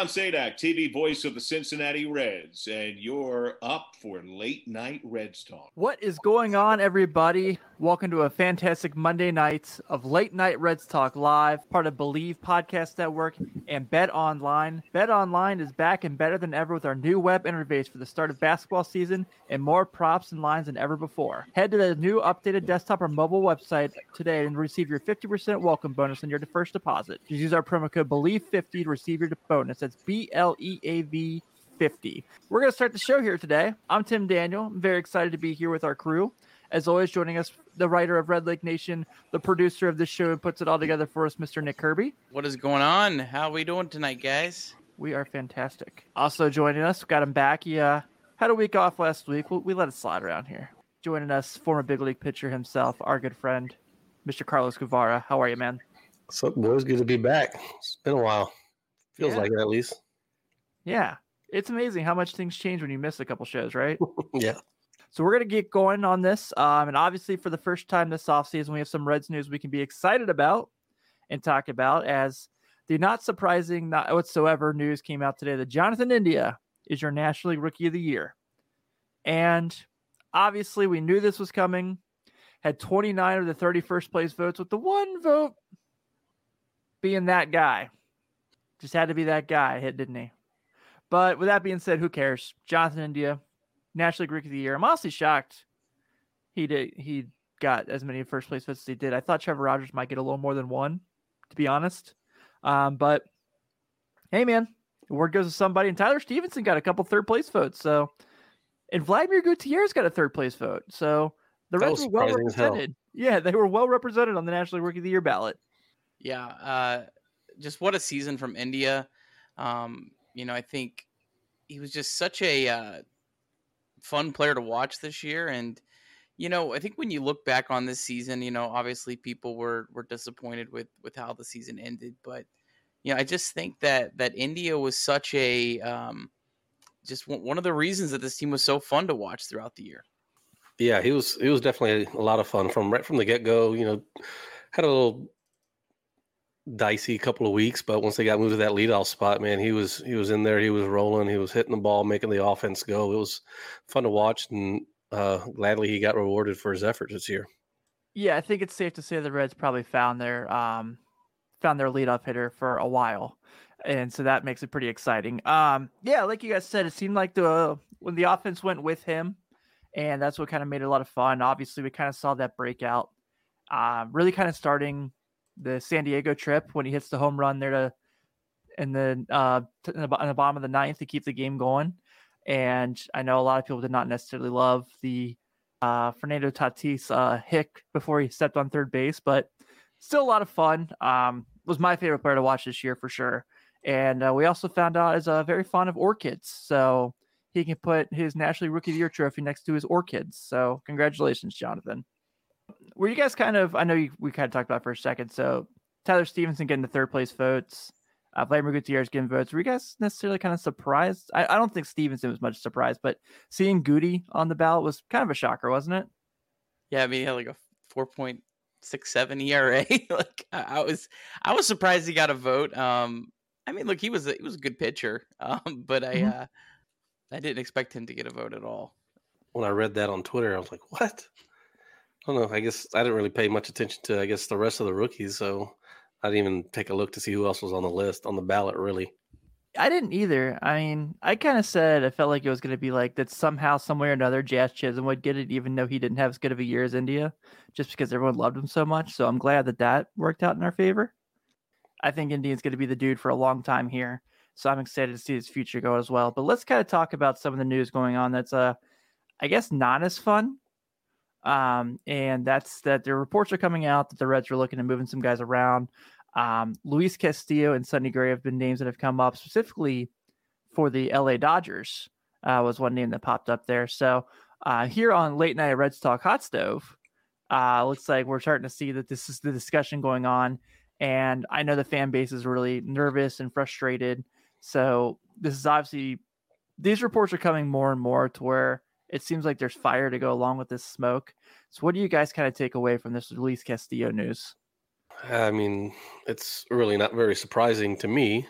John Sadak, TV voice of the Cincinnati Reds, and you're up for late night Reds talk. What is going on, everybody? Welcome to a fantastic Monday night of late night Reds talk live, part of Bleav Podcast Network and Bet Online. Bet Online is back and better than ever with our new web interface for the start of basketball season and more props and lines than ever before. Head to the new updated desktop or mobile website today and receive your 50% welcome bonus on your first deposit. Just use our promo code Bleav50 to receive your bonus. That's B L E A V 50. We're going to start the show here today. I'm Tim Daniel. I'm very excited to be here with our crew. As always, joining us, the writer of Redleg Nation, the producer of this show, and puts it all together for us, Mr. Nick Kirby. What is going on? How are we doing tonight, guys? We are fantastic. Also joining us, got him back. He uh, had a week off last week. We, we let it slide around here. Joining us, former big league pitcher himself, our good friend, Mr. Carlos Guevara. How are you, man? What's up, boys? Good to be back. It's been a while. Feels yeah. like it, at least. Yeah, it's amazing how much things change when you miss a couple shows, right? yeah. So we're gonna get going on this, um, and obviously for the first time this offseason, we have some Reds news we can be excited about and talk about. As the not surprising, not whatsoever news came out today that Jonathan India is your National League Rookie of the Year, and obviously we knew this was coming. Had 29 of the 31st place votes, with the one vote being that guy. Just had to be that guy, hit didn't he? But with that being said, who cares? Jonathan India, National League Rookie of the Year. I'm honestly shocked he did he got as many first place votes as he did. I thought Trevor Rogers might get a little more than one, to be honest. Um, but hey, man, the word goes to somebody, and Tyler Stephenson got a couple third place votes. So, and Vladimir Gutierrez got a third place vote. So the Reds were well represented. Yeah, they were well represented on the National League Rookie of the Year ballot. Yeah, uh, just what a season from India. Um, you know, I think he was just such a uh, fun player to watch this year. And, you know, I think when you look back on this season, you know, obviously people were, were disappointed with, with how the season ended. But, you know, I just think that, that India was such a, um, just one of the reasons that this team was so fun to watch throughout the year. Yeah, he was, he was definitely a lot of fun from right from the get go, you know, had a little dicey couple of weeks, but once they got moved to that leadoff spot, man, he was he was in there, he was rolling, he was hitting the ball, making the offense go. It was fun to watch, and uh, gladly he got rewarded for his efforts this year. Yeah, I think it's safe to say the Reds probably found their um, found their leadoff hitter for a while, and so that makes it pretty exciting. Um, yeah, like you guys said, it seemed like the when the offense went with him, and that's what kind of made it a lot of fun. Obviously, we kind of saw that breakout, uh, really kind of starting the San Diego trip when he hits the home run there to in the uh in the bottom of the ninth to keep the game going. And I know a lot of people did not necessarily love the uh, Fernando Tatis uh, hick before he stepped on third base, but still a lot of fun. Um, was my favorite player to watch this year for sure. And uh, we also found out is uh, very fond of orchids, so he can put his National Rookie of the Year trophy next to his orchids. So congratulations, Jonathan were you guys kind of? I know you, we kind of talked about for a second. So Tyler Stephenson getting the third place votes, uh, Vladimir Gutierrez getting votes. Were you guys necessarily kind of surprised? I, I don't think Stephenson was much surprised, but seeing Goody on the ballot was kind of a shocker, wasn't it? Yeah, I mean, he had like a four point six seven ERA. like I, I, was I was surprised he got a vote. Um, I mean, look, he was a, he was a good pitcher, um, but I mm-hmm. uh, I didn't expect him to get a vote at all. When I read that on Twitter, I was like, what? I don't know. I guess I didn't really pay much attention to I guess the rest of the rookies, so I didn't even take a look to see who else was on the list on the ballot. Really. I didn't either. I mean, I kind of said I felt like it was going to be like that somehow, somewhere or another, Jazz Chisholm would get it, even though he didn't have as good of a year as India, just because everyone loved him so much. So I'm glad that that worked out in our favor. I think India's going to be the dude for a long time here. So I'm excited to see his future go as well. But let's kind of talk about some of the news going on that's, uh, I guess, not as fun. Um, and that's that the reports are coming out that the Reds are looking at moving some guys around. Um, Luis Castillo and Sonny Gray have been names that have come up specifically for the LA Dodgers. Uh, was one name that popped up there. So uh, here on Late Night Reds Talk Hot Stove, uh, looks like we're starting to see that this is the discussion going on. And I know the fan base is really nervous and frustrated. So this is obviously these reports are coming more and more to where it seems like there's fire to go along with this smoke. So what do you guys kind of take away from this Luis Castillo news? I mean, it's really not very surprising to me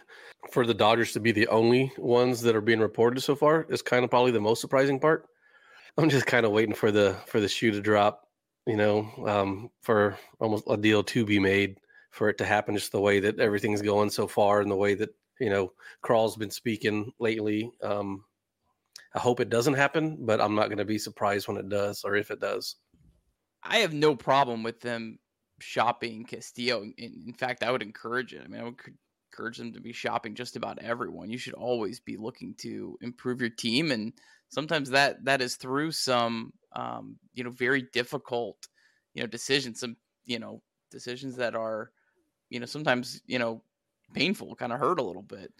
for the Dodgers to be the only ones that are being reported so far is kind of probably the most surprising part. I'm just kind of waiting for the for the shoe to drop, you know, um, for almost a deal to be made for it to happen just the way that everything's going so far and the way that you know Krall's been speaking lately. Um, I hope it doesn't happen, but I'm not going to be surprised when it does or if it does. I have no problem with them shopping Castillo. In, in fact, I would encourage it. I mean, I would encourage them to be shopping just about everyone. You should always be looking to improve your team, and sometimes that that is through some um, you know very difficult you know decisions, some you know decisions that are you know sometimes you know painful, kind of hurt a little bit.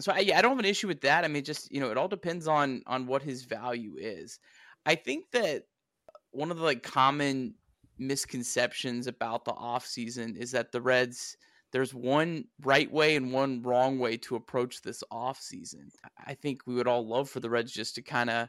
So I, I don't have an issue with that. I mean, just you know, it all depends on on what his value is. I think that uh, one of the like common misconceptions about the offseason is that the Reds there's one right way and one wrong way to approach this offseason. I think we would all love for the Reds just to kind of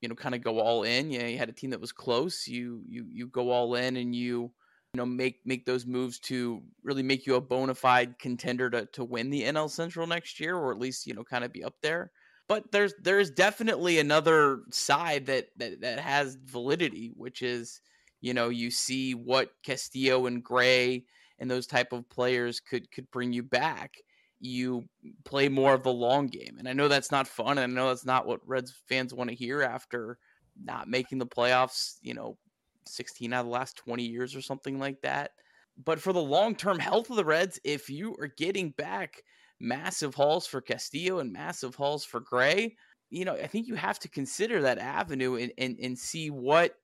you know kind of go all in. Yeah, you had a team that was close, you you you go all in and you you know make make those moves to really make you a bona fide contender to to win the NL Central next year or at least you know kind of be up there. But there's there's definitely another side that that that has validity, which is you know, you see what Castillo and Gray and those type of players could could bring you back. You play more of the long game. And I know that's not fun. And I know that's not what Reds fans want to hear after not making the playoffs, you know, 16 out of the last 20 years or something like that. But for the long term health of the Reds, if you are getting back massive hauls for Castillo and massive hauls for Gray, you know, I think you have to consider that avenue and, and, and see what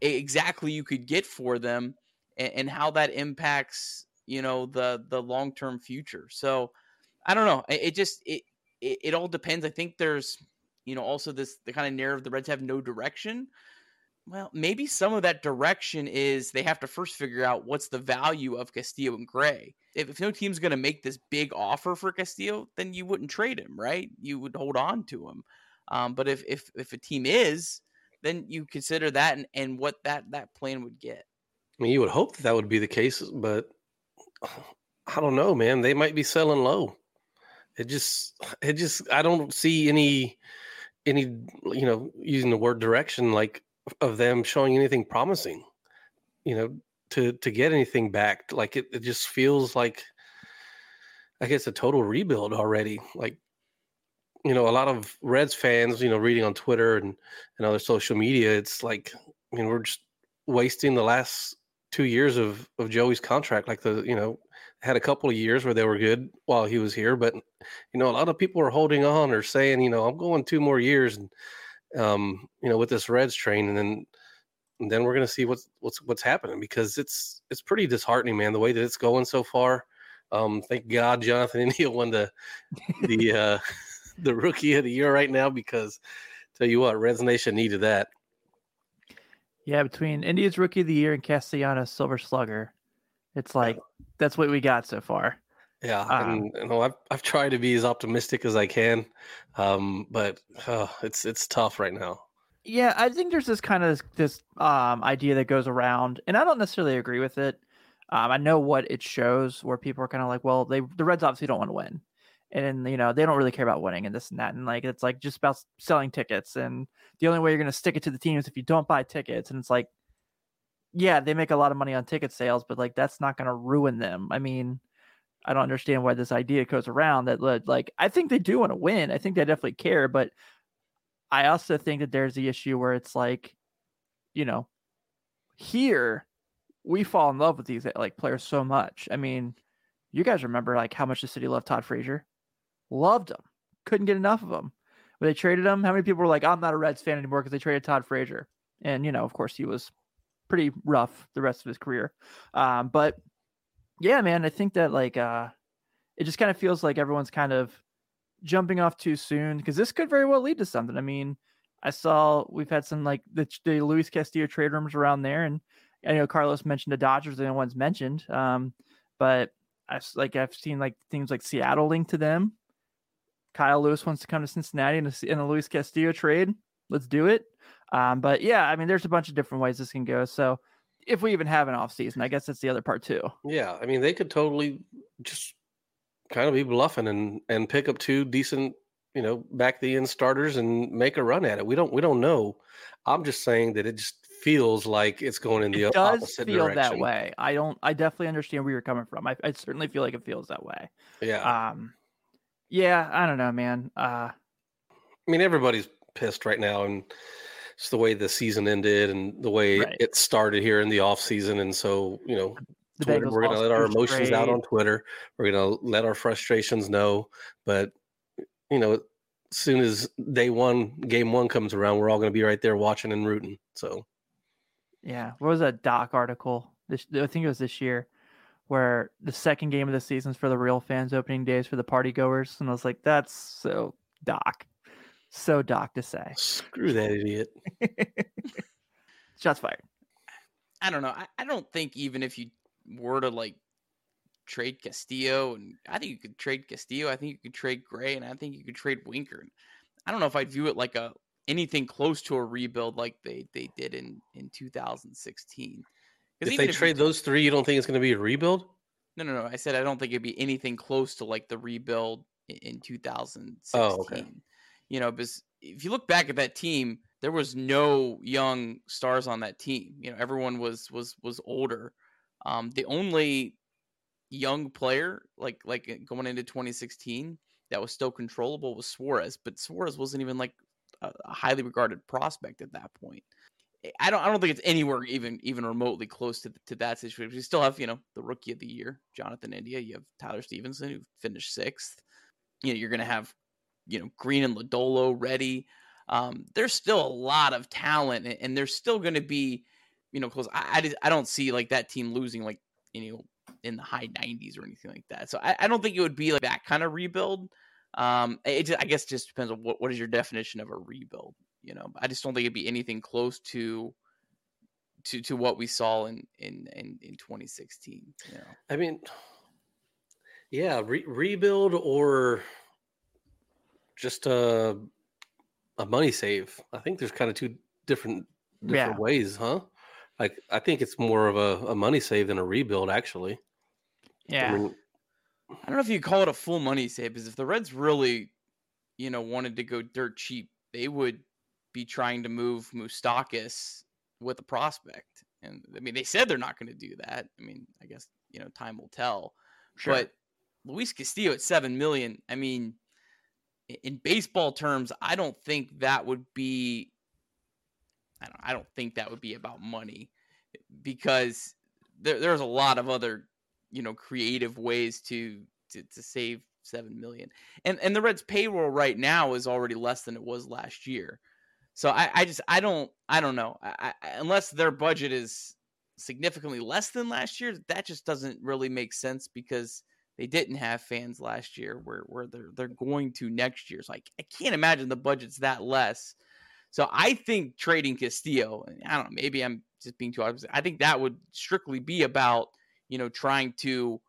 exactly you could get for them and, and how that impacts you know the the long term future. So I don't know. It, it just it, it, it all depends. I think there's you know also this the kind of narrative the Reds have no direction. Well, maybe some of that direction is they have to first figure out what's the value of Castillo and Gray. If, if no team's going to make this big offer for Castillo, then you wouldn't trade him, right? You would hold on to him. Um, but if if if a team is, then you consider that and, and what that that plan would get. I mean, you would hope that that would be the case, but I don't know, man. They might be selling low. It just, it just, I don't see any, any, you know, using the word direction like of them showing anything promising, you know, to to get anything back. Like it, it just feels like, I guess, a total rebuild already. Like you know, a lot of Reds fans, you know, reading on Twitter and, and other social media, it's like, I mean, we're just wasting the last two years of, of Joey's contract. Like the, you know, had a couple of years where they were good while he was here, but you know, a lot of people are holding on or saying, you know, I'm going two more years and, um, you know, with this Reds train, and then, and then we're going to see what's, what's, what's happening because it's, it's pretty disheartening, man, the way that it's going so far. Um, thank God Jonathan India won the, the, uh, the rookie of the year right now because tell you what, Reds Nation needed that. Yeah, between India's rookie of the year and Castellanos Silver Slugger, it's like that's what we got so far. Yeah, um, and you know, I've I've tried to be as optimistic as I can, um, but uh, it's it's tough right now. Yeah, I think there's this kind of this, this um, idea that goes around, and I don't necessarily agree with it. Um, I know what it shows, where people are kind of like, well, they the Reds obviously don't want to win, and you know they don't really care about winning and this and that, and like it's like just about selling tickets, and the only way you're going to stick it to the team is if you don't buy tickets, and it's like, yeah, they make a lot of money on ticket sales, but like that's not going to ruin them. I mean, I don't understand why this idea goes around that like I think they do want to win. I think they definitely care, but I also think that there's the issue where it's like, you know, here we fall in love with these like players so much. I mean, you guys remember like how much the city loved Todd Frazier, loved him, couldn't get enough of him. When they traded him, how many people were like, "I'm not a Reds fan anymore" because they traded Todd Frazier, and you know, of course, he was pretty rough the rest of his career. Um, but yeah, man, I think that like uh, it just kind of feels like everyone's kind of jumping off too soon because this could very well lead to something. I mean, I saw we've had some like the, the Luis Castillo trade rumors around there, and I know Carlos mentioned the Dodgers, the only ones mentioned. Um, but I like I've seen like things like Seattle linked to them. Kyle Lewis wants to come to Cincinnati in a, in a Luis Castillo trade. Let's do it. Um, but yeah, I mean, there's a bunch of different ways this can go. So if we even have an off season, I guess that's the other part too. Yeah, I mean, they could totally just kind of be bluffing and and pick up two decent, you know, back the end starters and make a run at it. We don't we don't know. I'm just saying that it just feels like it's going in the it does opposite feel direction. that way. I don't. I definitely understand where you're coming from. I, I certainly feel like it feels that way. Yeah. Um, yeah. I don't know, man. Uh, I mean, everybody's pissed right now, and it's the way the season ended and the way Right. it started here in the off season. And so, you know, Twitter, we're going to let our emotions out on Twitter. We're going to let our frustrations know. But, you know, as soon as day one, game one comes around, we're all going to be right there watching and rooting. So, Yeah. What was that Doc article? This I think it was this year, where the second game of the season's for the real fans, opening days for the party goers, and I was like, that's so Doc, so Doc to say. screw that idiot. Shots fired. I don't know. I, I don't think even if you were to like trade Castillo, and I think you could trade Castillo. I think you could trade Gray, and I think you could trade Winker. I don't know if I'd view it like a anything close to a rebuild like they they did in in 2016. 'Cause If they you trade do- those three, you don't think it's going to be a rebuild? no, no, no. I said I don't think it'd be anything close to like the rebuild i- in 2016. Oh, okay. You know, because if you look back at that team, there was no young stars on that team. You know, everyone was was was older. Um, the only young player, like like uh, going into 2016, that was still controllable was Suarez, but Suarez wasn't even like a, a highly regarded prospect at that point. I- don't I don't think it's anywhere even even remotely close to to that situation. You still have you know the rookie of the year, Jonathan India. You have Tyler Stephenson who finished sixth. You know you're gonna have you know Greene and Lodolo ready. Um, there's still a lot of talent, and, and there's still going to be you know close. I, I I don't see like that team losing like you know in the high 90s or anything like that. So I, I don't think it would be like that kind of rebuild. Um, it just, I guess it just depends on what, what is your definition of a rebuild. You know, I just don't think it'd be anything close to to to what we saw in in in, in 2016. You know, I mean, yeah, re- rebuild or just a a money save. I think there's kind of two different different Yeah. ways, huh? Like I think it's more of a, a money save than a rebuild, actually. Yeah. I mean, I don't know if you call it a full money save because if the Reds really, you know, wanted to go dirt cheap, they would be trying to move Moustakas with a prospect. And I mean, they said they're not going to do that. I mean, I guess you know time will tell. Sure. But Luis Castillo at seven million. I mean, i- in baseball terms, I don't think that would be. I don't. I don't think that would be about money, because there, there's a lot of other, you know, creative ways to to, to save seven million. And and the Reds' payroll right now is already less than it was last year. So I, I just I don't I don't know I, I, unless their budget is significantly less than last year. That just doesn't really make sense because they didn't have fans last year where where they're they're going to next year. So I, I can't imagine the budget's that less. So I think trading Castillo, I don't know, maybe I'm just being too optimistic. I think that would strictly be about you know trying to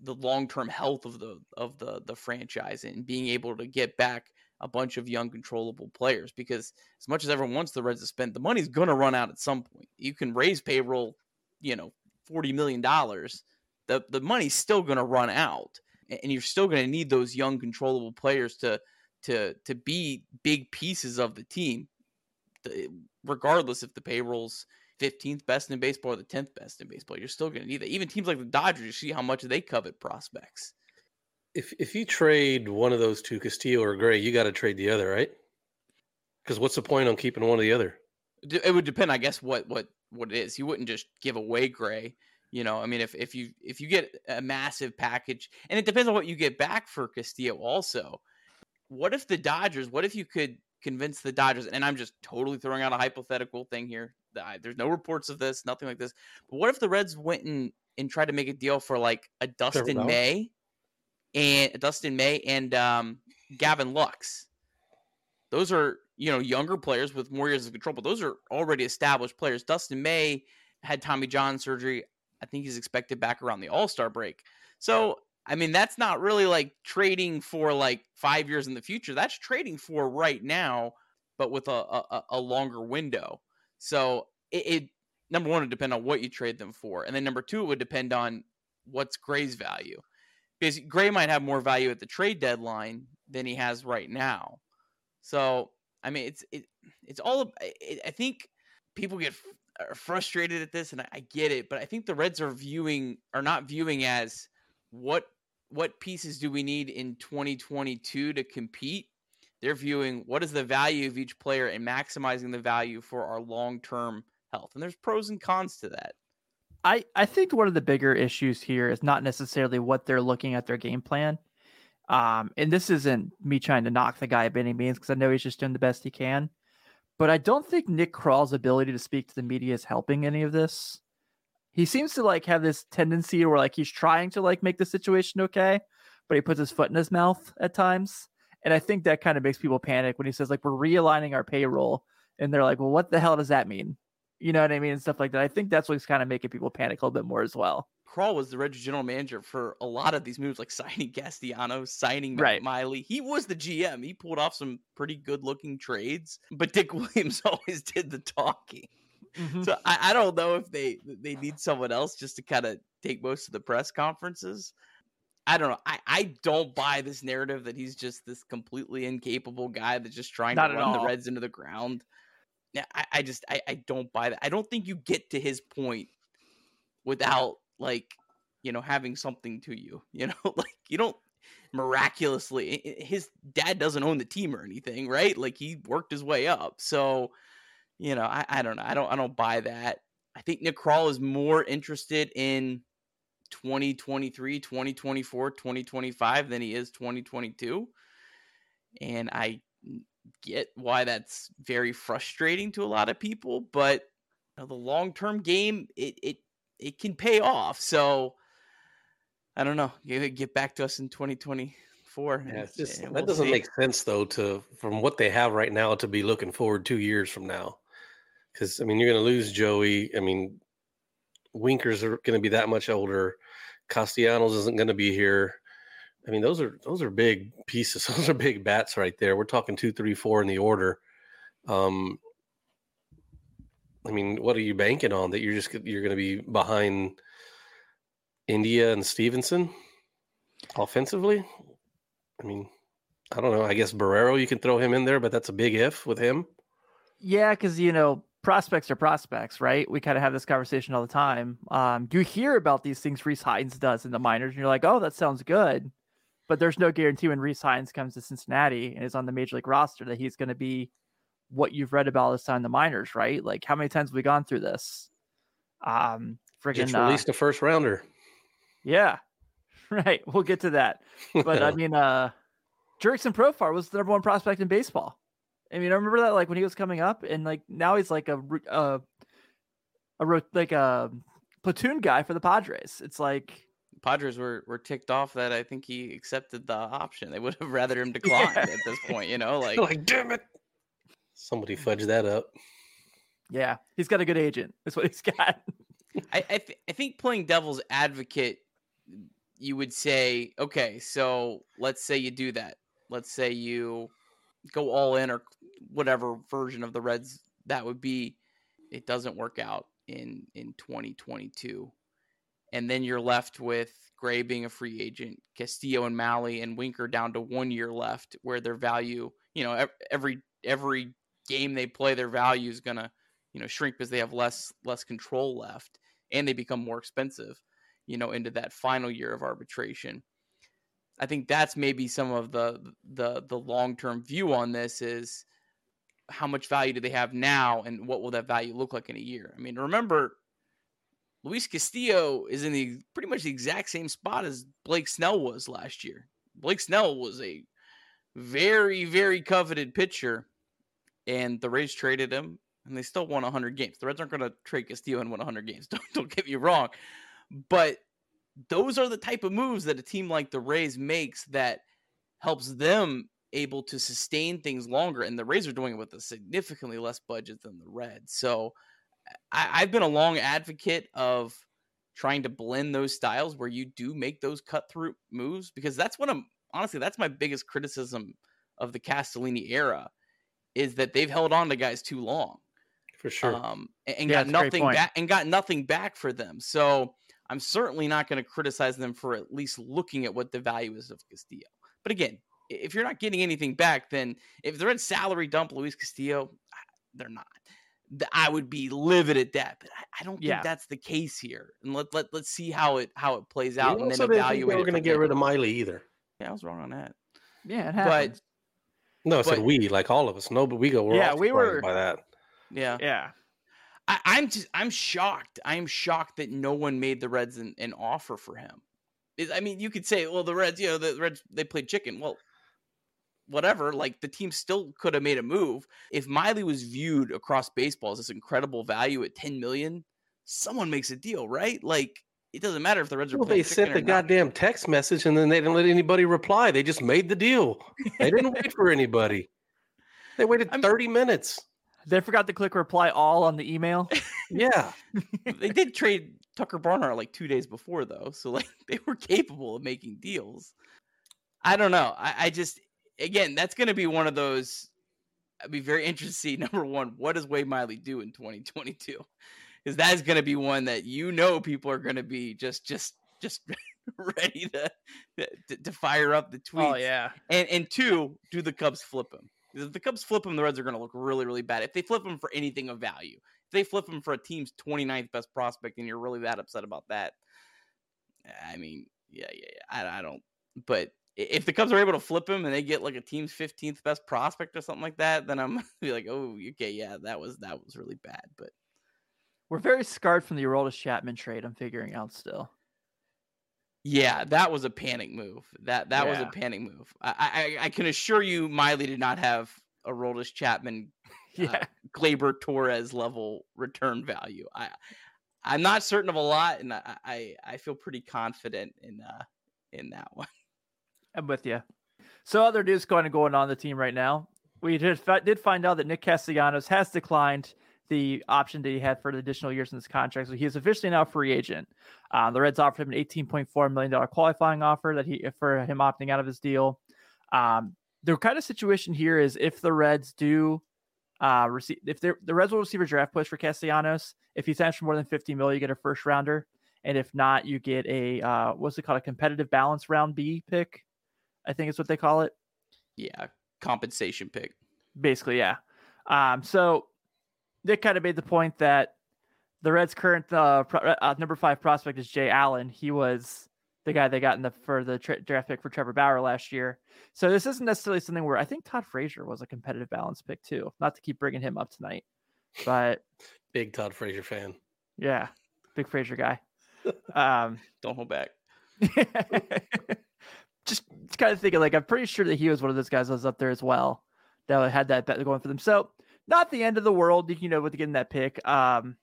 the long term health of the of the the franchise and being able to get back a bunch of young controllable players because as much as everyone wants the Reds to spend, the money's going to run out at some point. You can raise payroll, you know, forty million dollars. The the money's still going to run out, and you're still going to need those young controllable players to to to be big pieces of the team, regardless if the payroll's 15th best in baseball or the 10th best in baseball. You're still going to need that. Even teams like the Dodgers, you see how much they covet prospects. If if you trade one of those two, Castillo or Gray, you got to trade the other, right? Because what's the point on keeping one or the other? It would depend, I guess, what what what it is. You wouldn't just give away Gray. You know, I mean, if if you if you get a massive package, and it depends on what you get back for Castillo, also. What if the Dodgers? What if you could convince the Dodgers? And I'm just totally throwing out a hypothetical thing here. There's no reports of this, nothing like this. But what if the Reds went and, and tried to make a deal for like a Dustin May and Dustin May and um, Gavin Lux? Those are you know younger players with more years of control, but those are already established players. Dustin May had Tommy John surgery. I think he's expected back around the All Star break. So I mean, that's not really like trading for like five years in the future. That's trading for right now, but with a a, a longer window. So it, it number one would depend on what you trade them for, and then number two it would depend on what's Gray's value, because Gray might have more value at the trade deadline than he has right now. So I mean, it's it it's all. It, I think people get frustrated at this, and I, I get it, but I think the Reds are viewing are not viewing as what what pieces do we need in 2022 to compete? They're viewing what is the value of each player and maximizing the value for our long-term health and there's pros and cons to that. I i think one of the bigger issues here is not necessarily what they're looking at their game plan. Um and this isn't me trying to knock the guy by any means because i know he's just doing the best he can but i don't think nick krall's ability to speak to the media is helping any of this he seems to like have this tendency where like he's trying to like make the situation okay, but he puts his foot in his mouth at times. And I think that kind of makes people panic when he says like we're realigning our payroll, and they're like, well, what the hell does that mean? You know what I mean and stuff like that. I think that's what's kind of making people panic a little bit more as well. Krall was the Reds general manager for a lot of these moves, like signing Castellanos, signing right. Miley. He was the GM. He pulled off some pretty good looking trades, but Dick Williams always did the talking. Mm-hmm. So I, I don't know if they they need someone else just to kind of take most of the press conferences. I don't know. I, I don't buy this narrative that he's just this completely incapable guy that's just trying Not to run all. the Reds into the ground. Yeah, I, I just I, I don't buy that. I don't think you get to his point without like you know having something to you. You know, like you don't miraculously his dad doesn't own the team or anything, right? Like he worked his way up. So you know, I, I don't know. I don't I don't buy that. I think Nick is more interested in 2023, 2024, 2025 than he is 2022. And I get why that's very frustrating to a lot of people, but you know, the long-term game it it it can pay off. So I don't know. Get back to us in 2024. Yeah, just, we'll that doesn't see. make sense though to from what they have right now to be looking forward 2 years from now because I mean you're going to lose Joey. I mean, Winkers are going to be that much older. Castellanos isn't going to be here. I mean, those are those are big pieces. Those are big bats right there. We're talking two, three, four in the order. Um, I mean, what are you banking on that you're just you're going to be behind India and Stephenson offensively? I mean, I don't know. I guess Barrero you can throw him in there, but that's a big if with him. Yeah, because you know prospects are prospects, right? We kind of have this conversation all the time. Um, you hear about these things Rece Hinds does in the minors, and you're like, oh, that sounds good. But there's no guarantee when Rece Hinds comes to Cincinnati and is on the major league roster that he's going to be what you've read about this time the minors, right? Like, how many times have we gone through this? Um, friggin' Just released uh, a first rounder. Yeah, right. We'll get to that. But I mean, uh, Jurickson Profar was the number one prospect in baseball. I mean, I remember that like when he was coming up, and like now he's like a a, a like a platoon guy for the Padres. It's like Padres were were ticked off that I think he accepted the option. They would have rather him decline yeah. at this point. You know, like like damn it, somebody fudged that up. Yeah, he's got a good agent. That's what he's got. I I, th- I think playing devil's advocate, you would say, okay, so let's say you do that. Let's say you go all in or whatever version of the Reds that would be, it doesn't work out in in 2022. And then you're left with Gray being a free agent, Castillo and Mahle and Winker down to one year left, where their value, you know, every every game they play, their value is gonna, you know, shrink because they have less less control left, and they become more expensive, you know, into that final year of arbitration. I think that's maybe some of the the the long term view on this is how much value do they have now, and what will that value look like in a year? I mean, remember Luis Castillo is in the pretty much the exact same spot as Blake Snell was last year. Blake Snell was a very, very coveted pitcher, and the Rays traded him, and they still won 100 games. The Reds aren't going to trade Castillo and win 100 games. Don't, don't get me wrong, but those are the type of moves that a team like the Rays makes that helps them able to sustain things longer. And the Rays are doing it with a significantly less budget than the Reds. So I, have been a long advocate of trying to blend those styles where you do make those cut through moves because that's what I'm honestly that's my biggest criticism of the Castellini era is that they've held on to guys too long for sure um, and, and yeah, got nothing back and got nothing back for them so i'm certainly not going to criticize them for at least looking at what the value is of castillo but again if you're not getting anything back then if they're in salary dump luis castillo they're not I would be livid at that, but I, I don't yeah. think that's the case here. And let let let's see how it how it plays out, and then evaluate. We're going to get rid of Miley either. Yeah, I was wrong on that. Yeah, it happens. But no, I said we, like all of us. No, but we go. We're yeah, we were by that. Yeah, yeah. I, I'm just I'm shocked. I am shocked that no one made the Reds an, an offer for him. I mean, you could say, well, the Reds, you know, the Reds they played chicken. Well, whatever, like the team still could have made a move. If Miley was viewed across baseball as this incredible value at 10 million, someone makes a deal, right? Like it doesn't matter if the Reds are. Well, they sent the goddamn text message and then they didn't let anybody reply. They just made the deal. They didn't wait for anybody. They waited 30 minutes. They forgot to click reply all on the email. yeah, they did trade Tucker Barnhart like two days before though, so like they were capable of making deals. I don't know. I, I just again, that's going to be one of those. I'd be very interested to see number one, what does Wade Miley do in 2022? Because that is going to be one that you know people are going to be just just just ready to, to, to fire up the oh, tweets. Oh yeah. And and two, do the Cubs flip him? If the Cubs flip him, the Reds are going to look really really bad. If they flip him for anything of value, if they flip him for a team's 29th best prospect, and you're really that upset about that, I mean, yeah, yeah, yeah. I, I don't. But if the Cubs are able to flip him and they get like a team's 15th best prospect or something like that, then I'm be like, oh, okay, yeah, that was that was really bad. But we're very scarred from the Aroldis Chapman trade. I'm figuring out still. Yeah, that was a panic move. That that yeah. was a panic move. I, I, I can assure you, Miley did not have Aroldis Chapman, yeah, uh, Gleyber Torres level return value. I I'm not certain of a lot, and I I, I feel pretty confident in uh in that one. I'm with you. So other news of going on the team right now. We did, did find out that Nick Castellanos has declined the option that he had for the additional years in his contract. So he is officially now a free agent. Uh, the Reds offered him an $18.4 million qualifying offer that he for him opting out of his deal. Um, the kind of situation here is if the Reds do uh, receive, if the Reds will receive a draft push for Castellanos, if he signs for more than 50 million, you get a first rounder. And if not, you get a, uh, what's it called? A competitive balance round B pick I think is what they call it. Yeah, compensation pick. Basically, yeah. Um, so Nick kind of made the point that the Reds' current uh, pro- uh, number five prospect is Jay Allen. He was the guy they got in the for the tra- draft pick for Trevor Bauer last year. So this isn't necessarily something where I think Todd Frazier was a competitive balance pick too. Not to keep bringing him up tonight, but big Todd Frazier fan. Yeah, big Frazier guy. Um, Don't hold back. just kind of thinking like I'm pretty sure that he was one of those guys that was up there as well that had that bet going for them. So not the end of the world, you know, with getting that pick. Um,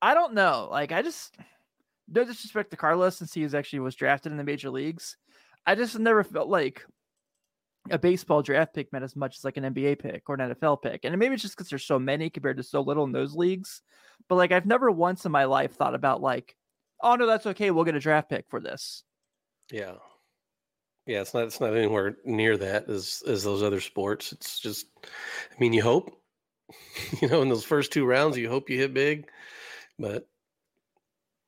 I don't know. Like I just no disrespect to Carlos since he was actually was drafted in the major leagues. I just never felt like a baseball draft pick meant as much as like an NBA pick or an NFL pick. And maybe it's just because there's so many compared to so little in those leagues. But like I've never once in my life thought about like, oh no, that's okay. We'll get a draft pick for this. Yeah. Yeah, it's not it's not anywhere near that as as those other sports. It's just I mean, you hope you know in those first two rounds you hope you hit big, but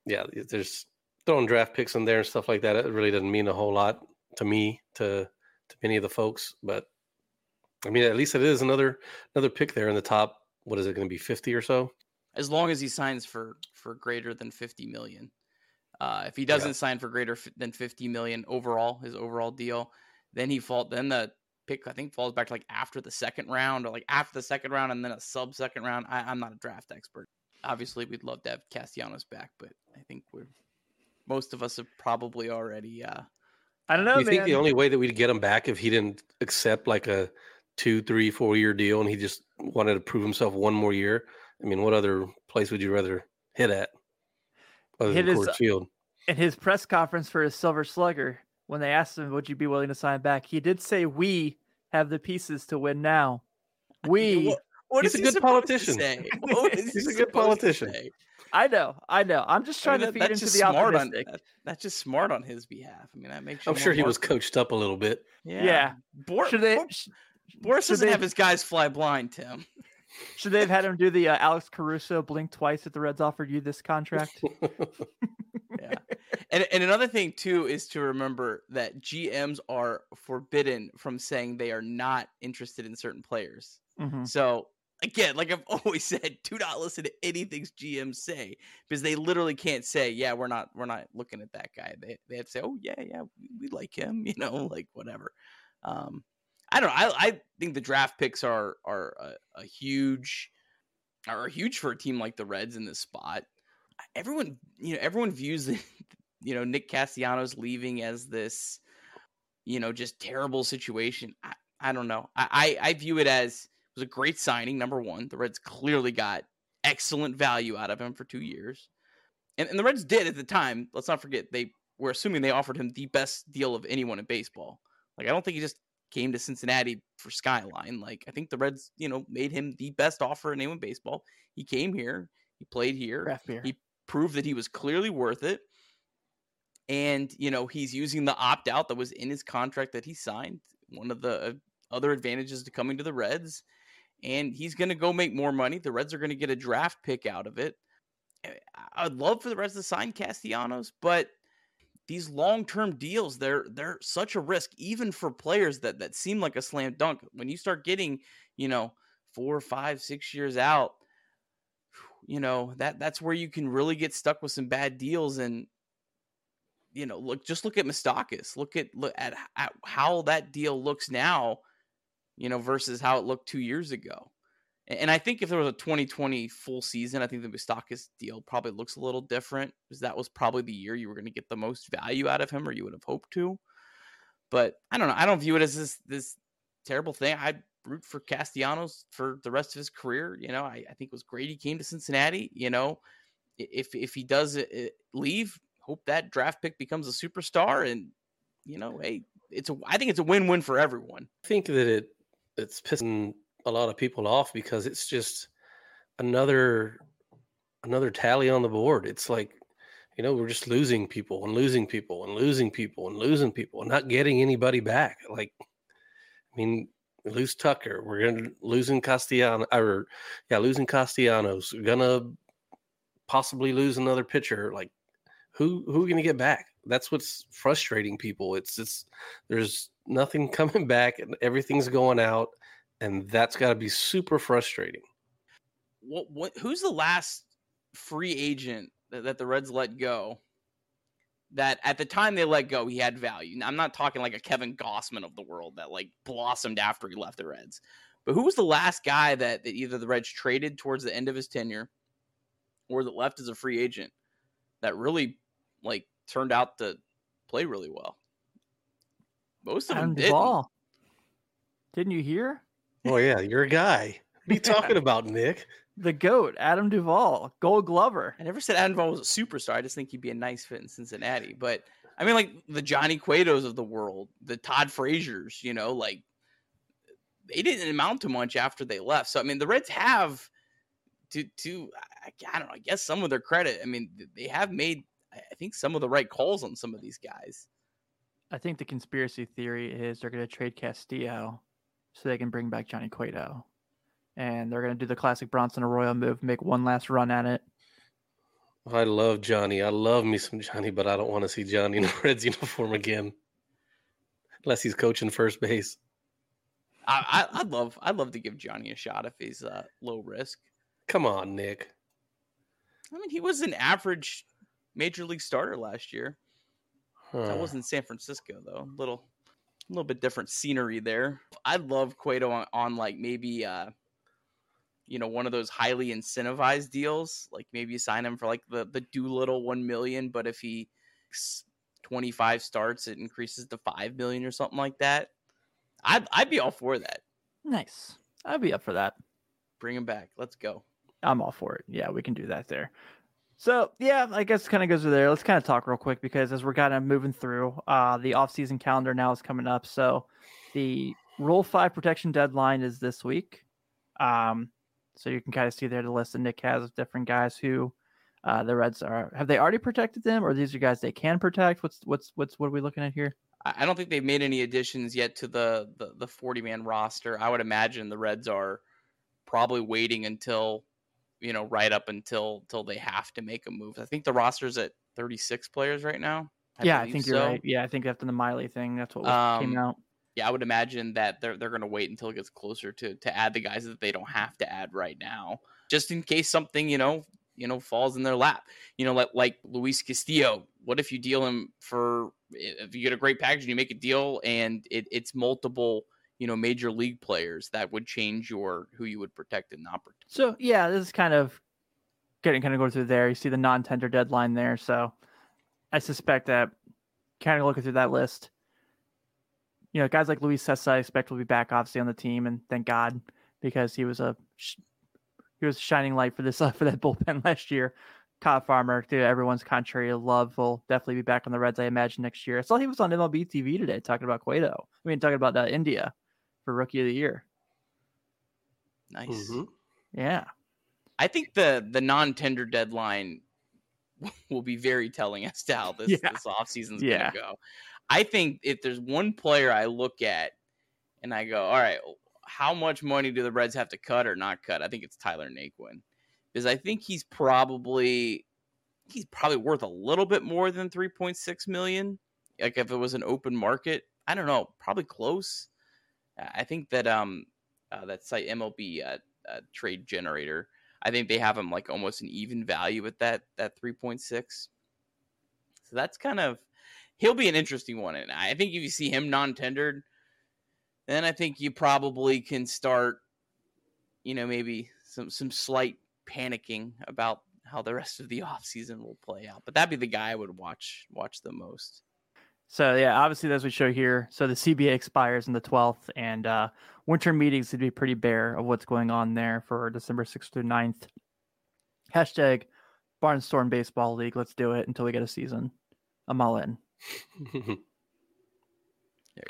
yeah, there's throwing draft picks in there and stuff like that. It really doesn't mean a whole lot to me to to many of the folks, but I mean, at least it is another another pick there in the top. What is it going to be, fifty or so? As long as he signs for for greater than fifty million. Uh, if he doesn't yeah. sign for greater f- than fifty million overall, his overall deal, then he fall. Then the pick I think falls back to like after the second round or like after the second round and then a sub second round. I, I'm not a draft expert. Obviously, we'd love to have Castellanos back, but I think we're most of us have probably already. Uh, I don't know. You man. think the only way that we'd get him back if he didn't accept like a two, three, four year deal and he just wanted to prove himself one more year? I mean, what other place would you rather hit at other hit than Coors Field? In his press conference for his Silver Slugger, when they asked him, "Would you be willing to sign back?" He did say, "We have the pieces to win now." We. What, what he's a good politician. he's a good politician. I know, I know. I'm just trying I mean, to feed into the smart optimistic. On, that, that's just smart on his behalf. I mean, that makes. I'm sure he was coached up a little bit. Yeah. yeah. Bor- should they, Boras doesn't have his guys fly blind, Tim. Should they have had him do the uh, Alex Caruso blink twice if the Reds offered you this contract? And and another thing too is to remember that GMs are forbidden from saying they are not interested in certain players. Mm-hmm. So again, like I've always said, do not listen to anything GMs say because they literally can't say, "Yeah, we're not, we're not looking at that guy." They they have to say, "Oh yeah, yeah, we, we like him," you know, like whatever. Um, I don't know. I I think the draft picks are are a, a huge are huge for a team like the Reds in this spot. Everyone, you know, everyone views the, you know Nick Castellanos leaving as this, you know, just terrible situation. I, I don't know. I, I I view it as was a great signing. Number one, the Reds clearly got excellent value out of him for two years, and, and the Reds did at the time. Let's not forget they were assuming they offered him the best deal of anyone in baseball. Like I don't think he just came to Cincinnati for Skyline. Like I think the Reds, you know, made him the best offer in anyone in baseball. He came here, he played here, he proved that he was clearly worth it. And you know he's using the opt out that was in his contract that he signed. One of the other advantages to coming to the Reds and he's going to go make more money. The Reds are going to get a draft pick out of it. Eh, I'd love for the Reds to sign Castellanos, but these long-term deals, they're they're such a risk, even for players that that seem like a slam dunk. When you start getting, you know, four, five, six years out, you know that that's where you can really get stuck with some bad deals. And you know, look, just look at Moustakas. Look at look at, at how that deal looks now you know, versus how it looked two years ago. And I think if there was a 2020 full season, I think the Moustakas deal probably looks a little different because that was probably the year you were going to get the most value out of him, or you would have hoped to. But I don't know. I don't view it as this this terrible thing. I root for Castellanos for the rest of his career. You know, I, I think it was great he came to Cincinnati. You know, if if he does uh, uh, leave, hope that draft pick becomes a superstar. And you know, hey, it's a I think it's a win win for everyone. I think that it it's pissing a lot of people off because it's just another another tally on the board. It's like you know we're just losing people and losing people and losing people and losing people and not getting anybody back. Like I mean, lose Tucker. We're gonna losing Castellano or yeah, losing Castellanos. We're gonna possibly lose another pitcher. Like who who are gonna get back? That's what's frustrating people. It's it's there's nothing coming back and everything's going out and that's got to be super frustrating what, what who's the last free agent that, that, the reds let go that at the time they let go he had value now, i'm not talking like a kevin Gausman of the world that like blossomed after he left the reds but who was the last guy that, that either the reds traded towards the end of his tenure or that left as a free agent that really like turned out to play really well most of Adam them didn't. Didn't you hear? Oh yeah, you're a guy. What are you talking about, Nick? The goat, Adam Duvall, Gold Glover. I never said Adam Duvall was a superstar. I just think he'd be a nice fit in Cincinnati. But I mean, like the Johnny Cuetos of the world, the Todd Frazier's, you know, like they didn't amount to much after they left. So I mean, the Reds have to to I don't know. I guess some of their credit. I mean, they have made I think some of the right calls on some of these guys I think the conspiracy theory is they're going to trade Castillo so they can bring back Johnny Cueto. And they're going to do the classic Bronson Arroyo move, make one last run at it. I love Johnny. I love me some Johnny, but I don't want to see Johnny in a Reds uniform again, unless he's coaching first base. I, I, would love, I'd love to give Johnny a shot if he's uh, low risk. Come on, Nick. I mean, he was an average major league starter last year. Huh. That was in San Francisco though. Little, a little bit different scenery there. I'd love Cueto on, on like maybe, uh, you know, one of those highly incentivized deals. Like maybe you sign him for like the the Doolittle one million, but if he 25 starts, it increases to five million or something like that. I'd I'd be all for that. Nice. I'd be up for that. Bring him back. Let's go. I'm all for it. Yeah, we can do that there. So yeah, I guess kind of goes there. Let's kind of talk real quick because as we're kind of moving through, uh, the off-season calendar now is coming up. So the Rule Five protection deadline is this week. Um, so you can kind of see there the list that Nick has of different guys who uh, the Reds are. Have they already protected them, or these are guys they can protect? What's what's what's what are we looking at here? I don't think they've made any additions yet to the the, the 40 man roster. I would imagine the Reds are probably waiting until you know right up until until they have to make a move. I think the roster's at 36 players right now. I yeah, I think you're right. Yeah, I think after the Miley thing, that's what um, came out. Yeah, I would imagine that they're they're going to wait until it gets closer to to add the guys that they don't have to add right now, just in case something you know you know falls in their lap. You know, like like Luis Castillo. What if you deal him for if you get a great package and you make a deal and it, it's multiple you know major league players that would change your who you would protect and not protect. So yeah, this is kind of getting kind of going through there. You see the non-tender deadline there, so I suspect that kind of looking through that list, you know, guys like Luis Cessa I expect will be back obviously on the team, and thank God because he was a he was a shining light for this uh, for that bullpen last year. Kyle Farmer, to everyone's contrary love, will definitely be back on the Reds, I imagine, next year. I saw he was on MLB TV today talking about Cueto. I mean, talking about uh, India for Rookie of the Year. Nice. Mm-hmm. Yeah. I think the the non tender deadline will be very telling as to how this, yeah. this offseason is yeah. going to go. I think if there's one player I look at and I go, all right, how much money do the Reds have to cut or not cut? I think it's Tyler Naquin because I think he's probably he's probably worth a little bit more than 3.6 million. Like if it was an open market, I don't know, probably close. I think that um uh, that site MLB uh, uh, trade generator, I think they have him like almost an even value at that that 3.6. So that's kind of he'll be an interesting one, and I think if you see him non-tendered, then I think you probably can start, you know, maybe some some slight panicking about how the rest of the offseason will play out. But that'd be the guy I would watch watch the most. So yeah, obviously as we show here, so the CBA expires on the 12th, and uh, winter meetings would be pretty bare of what's going on there for December 6th through 9th. Hashtag Barnstorm Baseball League. Let's do it until we get a season. I'm all in. Could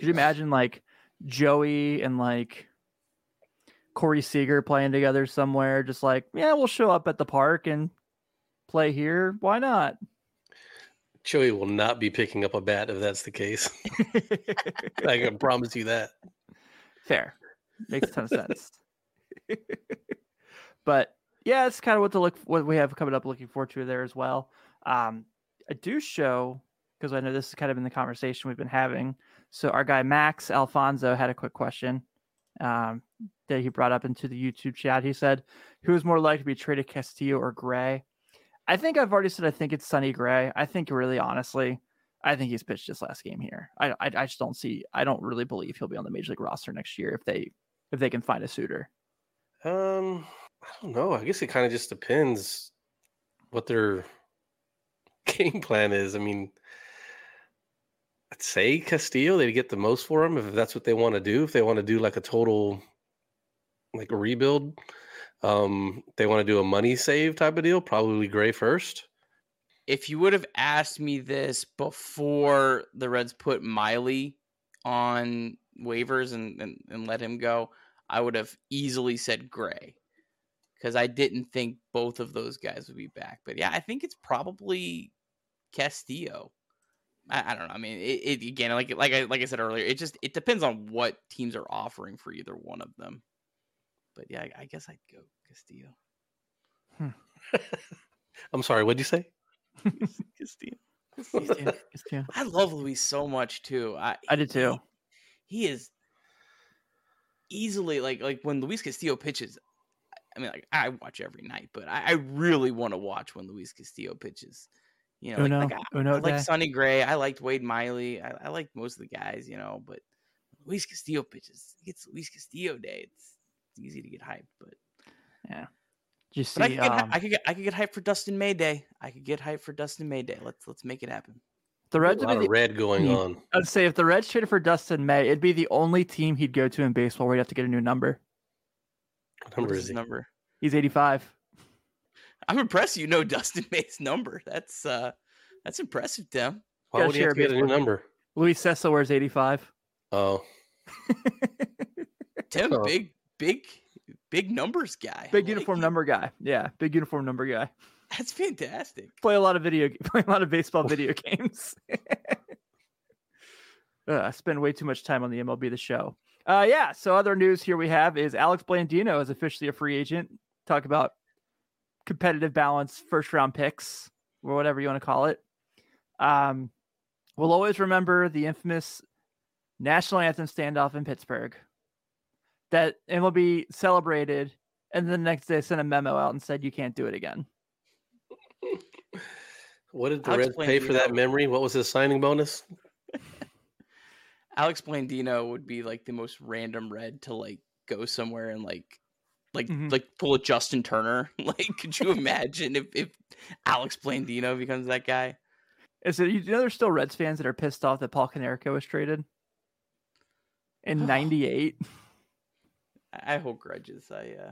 you imagine like Joey and like Corey Seager playing together somewhere? Just like, yeah, we'll show up at the park and play here. Why not? Joey will not be picking up a bat if that's the case. I can promise you that. Fair. Makes a ton of sense. but yeah, it's kind of what to look what we have coming up looking forward to there as well. Um, I do show because I know this is kind of in the conversation we've been having. So our guy Max Alfonso had a quick question um, that he brought up into the YouTube chat. He said, "Who is more likely to be traded, Castillo or Gray?" I think I've already said I think it's Sonny Gray. I think really honestly, I think he's pitched his last game here. I, I, I just don't see. I don't really believe he'll be on the major league roster next year if they if they can find a suitor. Um, I don't know. I guess it kind of just depends what their game plan is. I mean, I'd say Castillo. They'd get the most for him if that's what they want to do. If they want to do like a total like a rebuild, um, they want to do a money save type of deal. Probably Gray first. If you would have asked me this before the Reds put Miley on waivers and, and, and let him go, I would have easily said Gray because I didn't think both of those guys would be back. But yeah, I think it's probably Castillo. I, I don't know. I mean, it, it again, like like I like I said earlier, it just it depends on what teams are offering for either one of them. But yeah, I, I guess I'd go Castillo. Hmm. I'm sorry, what'd you say? Castillo. Castillo, Castillo. I love Luis so much too. I I did too. He, he is easily like like when Luis Castillo pitches. I mean, like I watch every night, but I, I really want to watch when Luis Castillo pitches. You know, like, Uno, like I, Uno I like. Sonny Gray. I liked Wade Miley. I, I liked most of the guys, you know, but Luis Castillo pitches. It's Luis Castillo day. It's, it's easy to get hyped, but Yeah. Did you but I could, get, um, I could get I could get hyped for Dustin May Day. I could get hyped for Dustin May Day. Let's let's make it happen. the Reds would lot of the, red going on. I'd say if the Reds traded for Dustin May, it'd be the only team he'd go to in baseball where he'd have to get a new number. What What number is is his he? number? He's 85. I'm impressed. You know Dustin May's number. That's uh that's impressive, Tim. Why Gotta would he have to a get a new number? Luis Cessa wears 85. Oh, Tim, Oh. big big big numbers guy. Big uniform like it. number guy. Yeah, big uniform number guy. That's fantastic. Play a lot of video, play a lot of baseball video games. uh, I spend way too much time on the MLB the show. Uh, yeah. So other news here we have is Alex Blandino is officially a free agent. Talk about competitive balance, first round picks, or whatever you want to call it. Um, we'll always remember the infamous national anthem standoff in Pittsburgh that MLB celebrated, and then the next day sent a memo out and said you can't do it again. what did the I'll Reds pay for that how- memory? What was his signing bonus? Alex Blandino would be like the most random red to like go somewhere and like like Mhm. like pull a Justin Turner. Like, could you imagine if, if Alex Blandino becomes that guy? Is it you know there's still Reds fans that are pissed off that Paul Konerko was traded in '98? I I hold grudges. I uh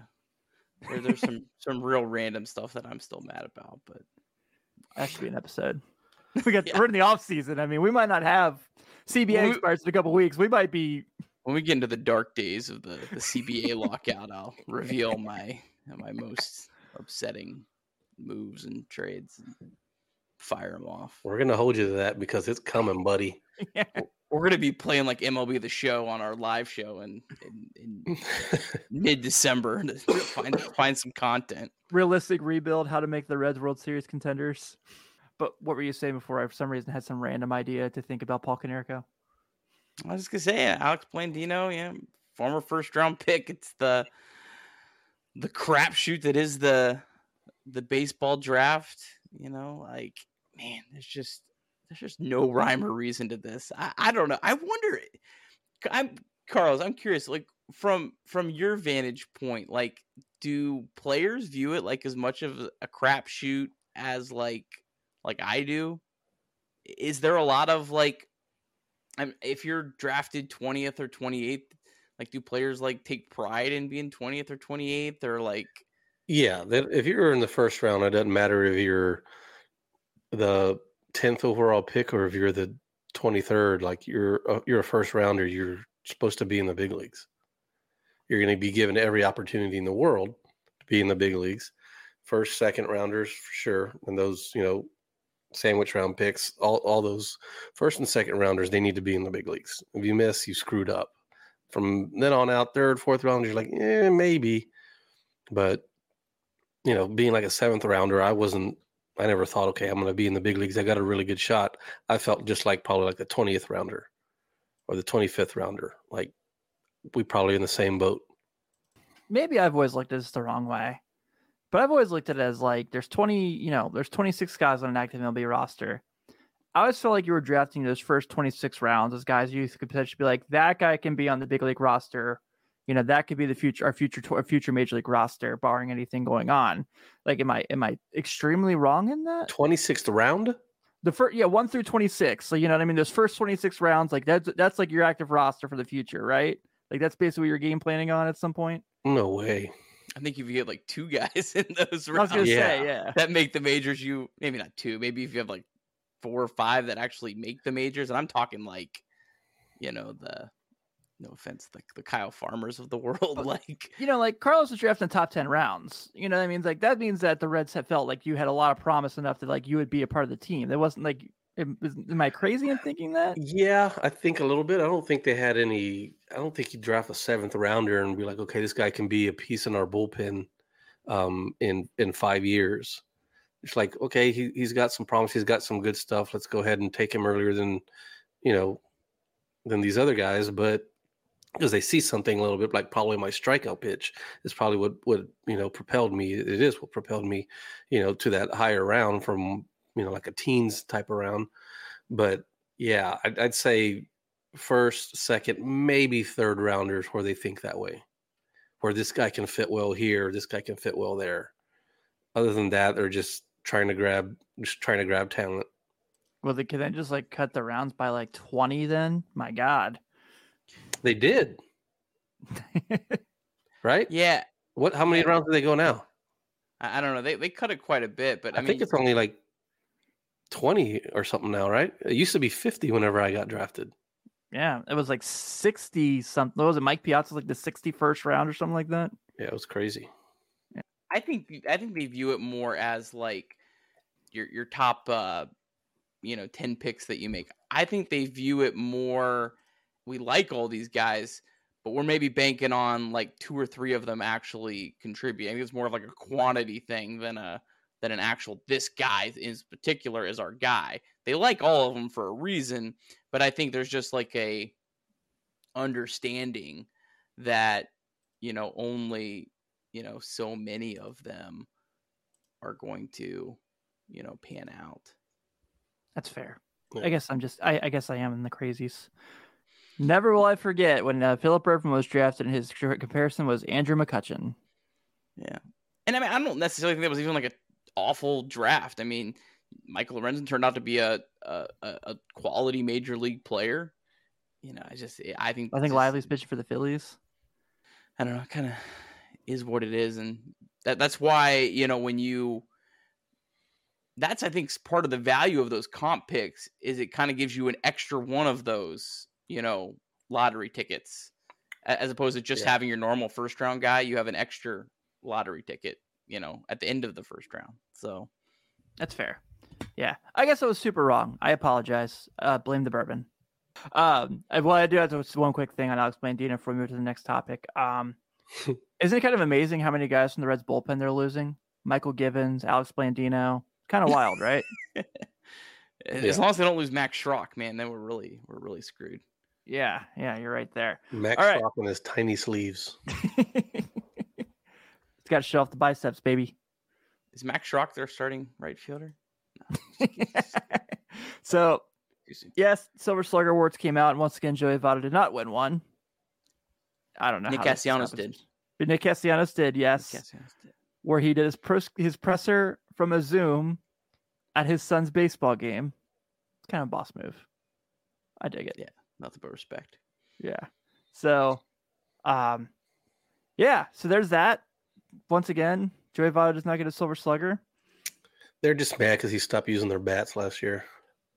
there, there's some some real random stuff that I'm still mad about, but That should be an episode. We got Yeah. we're in the off season. I mean, we might not have CBA Well, we- expires in a couple weeks. We might be when we get into the dark days of the, the CBA lockout, I'll reveal my my most upsetting moves and trades and fire them off. We're gonna hold you to that because it's coming, buddy. We're gonna be playing like MLB the Show on our live show in in, in mid December to find find some content. realistic rebuild. How to make the Reds World Series contenders. But what were you saying before? I for some reason had some random idea to think about Paul Konerko. I was just gonna say, Alex Blandino, yeah, former first round pick. It's the the crapshoot that is the the baseball draft. You know, like man, there's just there's just no rhyme or reason to this. I, I don't know. I wonder. Eh, I'm Carlos. I'm curious. Like from from your vantage point, like do players view it like as much of a crapshoot as like like I do? Is there a lot of like I'm, if you're drafted 20th or 28th, like do players like take pride in being 20th or 28th or like Yeah, if you're in the first round, it doesn't matter if you're the tenth overall pick or if you're the twenty third. Like you're a, you're a first rounder. You're supposed to be in the big leagues. You're going to be given every opportunity in the world to be in the big leagues. First, second rounders for sure, and those you know sandwich round picks, all all those first and second rounders, they need to be in the big leagues. If you miss, you screwed up. From then on out, third, fourth rounders, you're like, eh, maybe, but you know, being like a seventh rounder, I wasn't. I never thought, okay, I'm going to be in the big leagues. I got a really good shot. I felt just like probably like the twentieth rounder or the twenty fifth rounder. Like we probably in the same boat. maybe I've always looked at this the wrong way, but I've always looked at it as like there's 20, you know, there's 26 guys on an active MLB roster. I always felt like you were drafting those first 26 rounds as guys you could potentially be like that guy can be on the big league roster. You know, that could be the future, our future, our future major league roster, barring anything going on. Like, am I, am I extremely wrong in that? Twenty sixth round. The first, yeah, one through 26. So, you know what I mean? Those first 26 rounds, like that's, that's like your active roster for the future, right? Like, that's basically what you're game planning on at some point. No way. I think if you get like two guys in those I was rounds gonna Yeah. say, yeah. that make the majors, you maybe not two, maybe if you have like four or five that actually make the majors, and I'm talking like, you know, the no offense, like the Kyle Farmers of the world, like you know, like Carlos was drafted in the top 10 rounds. You know what I mean? Like that means that the Reds have felt like you had a lot of promise enough that like you would be a part of the team. It wasn't like Am, is- am I crazy in thinking that? Yeah, I think a little bit. I don't think they had any. I don't think you draft a seventh rounder and be like, okay, this guy can be a piece in our bullpen um, in in five years. It's like, okay, he he's got some promise. He's got some good stuff. Let's go ahead and take him earlier than, you know, than these other guys. But because they see something a little bit like probably my strikeout pitch is probably what what you know propelled me. It is what propelled me, you know, to that higher round from you know like a teens type of round. But yeah, I'd, I'd say first, second, maybe third rounders where they think that way, where this guy can fit well here, this guy can fit well there. Other than that, they're just trying to grab, just trying to grab talent. Well, they can then just like cut the rounds by like twenty? Then, my God. They did, right? Yeah, What? How many Yeah. rounds do they go now? I, I don't know. They they cut it quite a bit, but I, I, mean, think it's only like twenty or something now, right? It used to be fifty whenever I got drafted. Yeah, it was like sixty something. What was it Mike Piazza like the sixty first round or something like that? Yeah, it was crazy. I think I think they view it more as like your your top uh you know 10 picks that you make. I think they view it more we like all these guys, but we're maybe banking on like two or three of them actually contributing. I think it's more of like a quantity thing than a than an actual this guy in particular is our guy. They like all of them for a reason, but I think there's just like a understanding that you know only you know so many of them are going to you know pan out That's fair. Yeah. I guess I'm just I, I guess I am in the crazies. Never will I forget when uh, Phillip Ervin was drafted and his comparison was Andrew McCutchen. yeah. And i mean i don't necessarily think that was even like an awful draft. I mean michael lorenzen turned out to be a a, a a quality major league player. You know i just i think I think just- Lively's pitching for the Phillies. I don't know, kind of is what it is, and that that's why you know when you that's I think part of the value of those comp picks is it kind of gives you an extra one of those you know lottery tickets as opposed to just Yeah. having your normal first round guy. You have an extra lottery ticket, you know, at the end of the first round. So That's fair. Yeah, I guess I was super wrong. I apologize. Uh, blame the bourbon. Um, well, I do have just one quick thing on Alex Blandino before we move to the next topic. Um, isn't it kind of amazing how many guys from the Reds bullpen they're losing? Mychal Givens, Alex Blandino. Kind of wild, right? as Yeah. long as they don't lose Max Schrock, man, then we're really we're really screwed. Yeah, yeah, you're right there. Max All right. Schrock in his tiny sleeves. it's got to show off the biceps, baby. Is Max Schrock their starting right fielder? so yes, Silver Slugger awards came out, and once again, Joey Votto did not win one. I don't know. Nick how this Castellanos did. But Nick Castellanos did, yes, Castellanos did. where he did his pros- his presser from a Zoom at his son's baseball game. It's kind of a boss move. I dig it. Yeah. Nothing but respect. Yeah. So, um, yeah. So there's that. Once again, Joey Votto does not get a Silver Slugger. They're just mad because he stopped using their bats last year.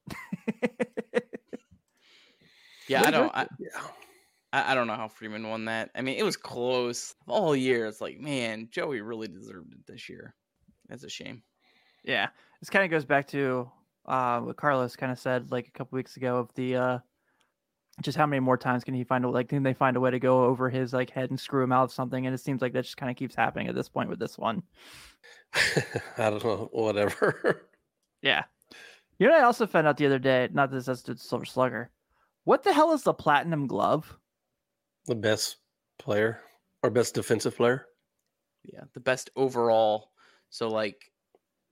Yeah, I don't. I, Yeah. I I don't know how Freeman won that. I mean, it was close all year. It's like, man, Joey really deserved it this year. That's a shame. Yeah, this kind of goes back to uh, what Carlos kind of said like a couple weeks ago of the uh, just how many more times can he find a like can they find a way to go over his like head and screw him out of something? And it seems like that just kind of keeps happening at this point with this one. I don't know. Whatever. Yeah, you know, what I also found out the other day. Not that this has to do Silver Slugger. What the hell is the Platinum Glove? the best player or best defensive player. Yeah, the best overall. So like,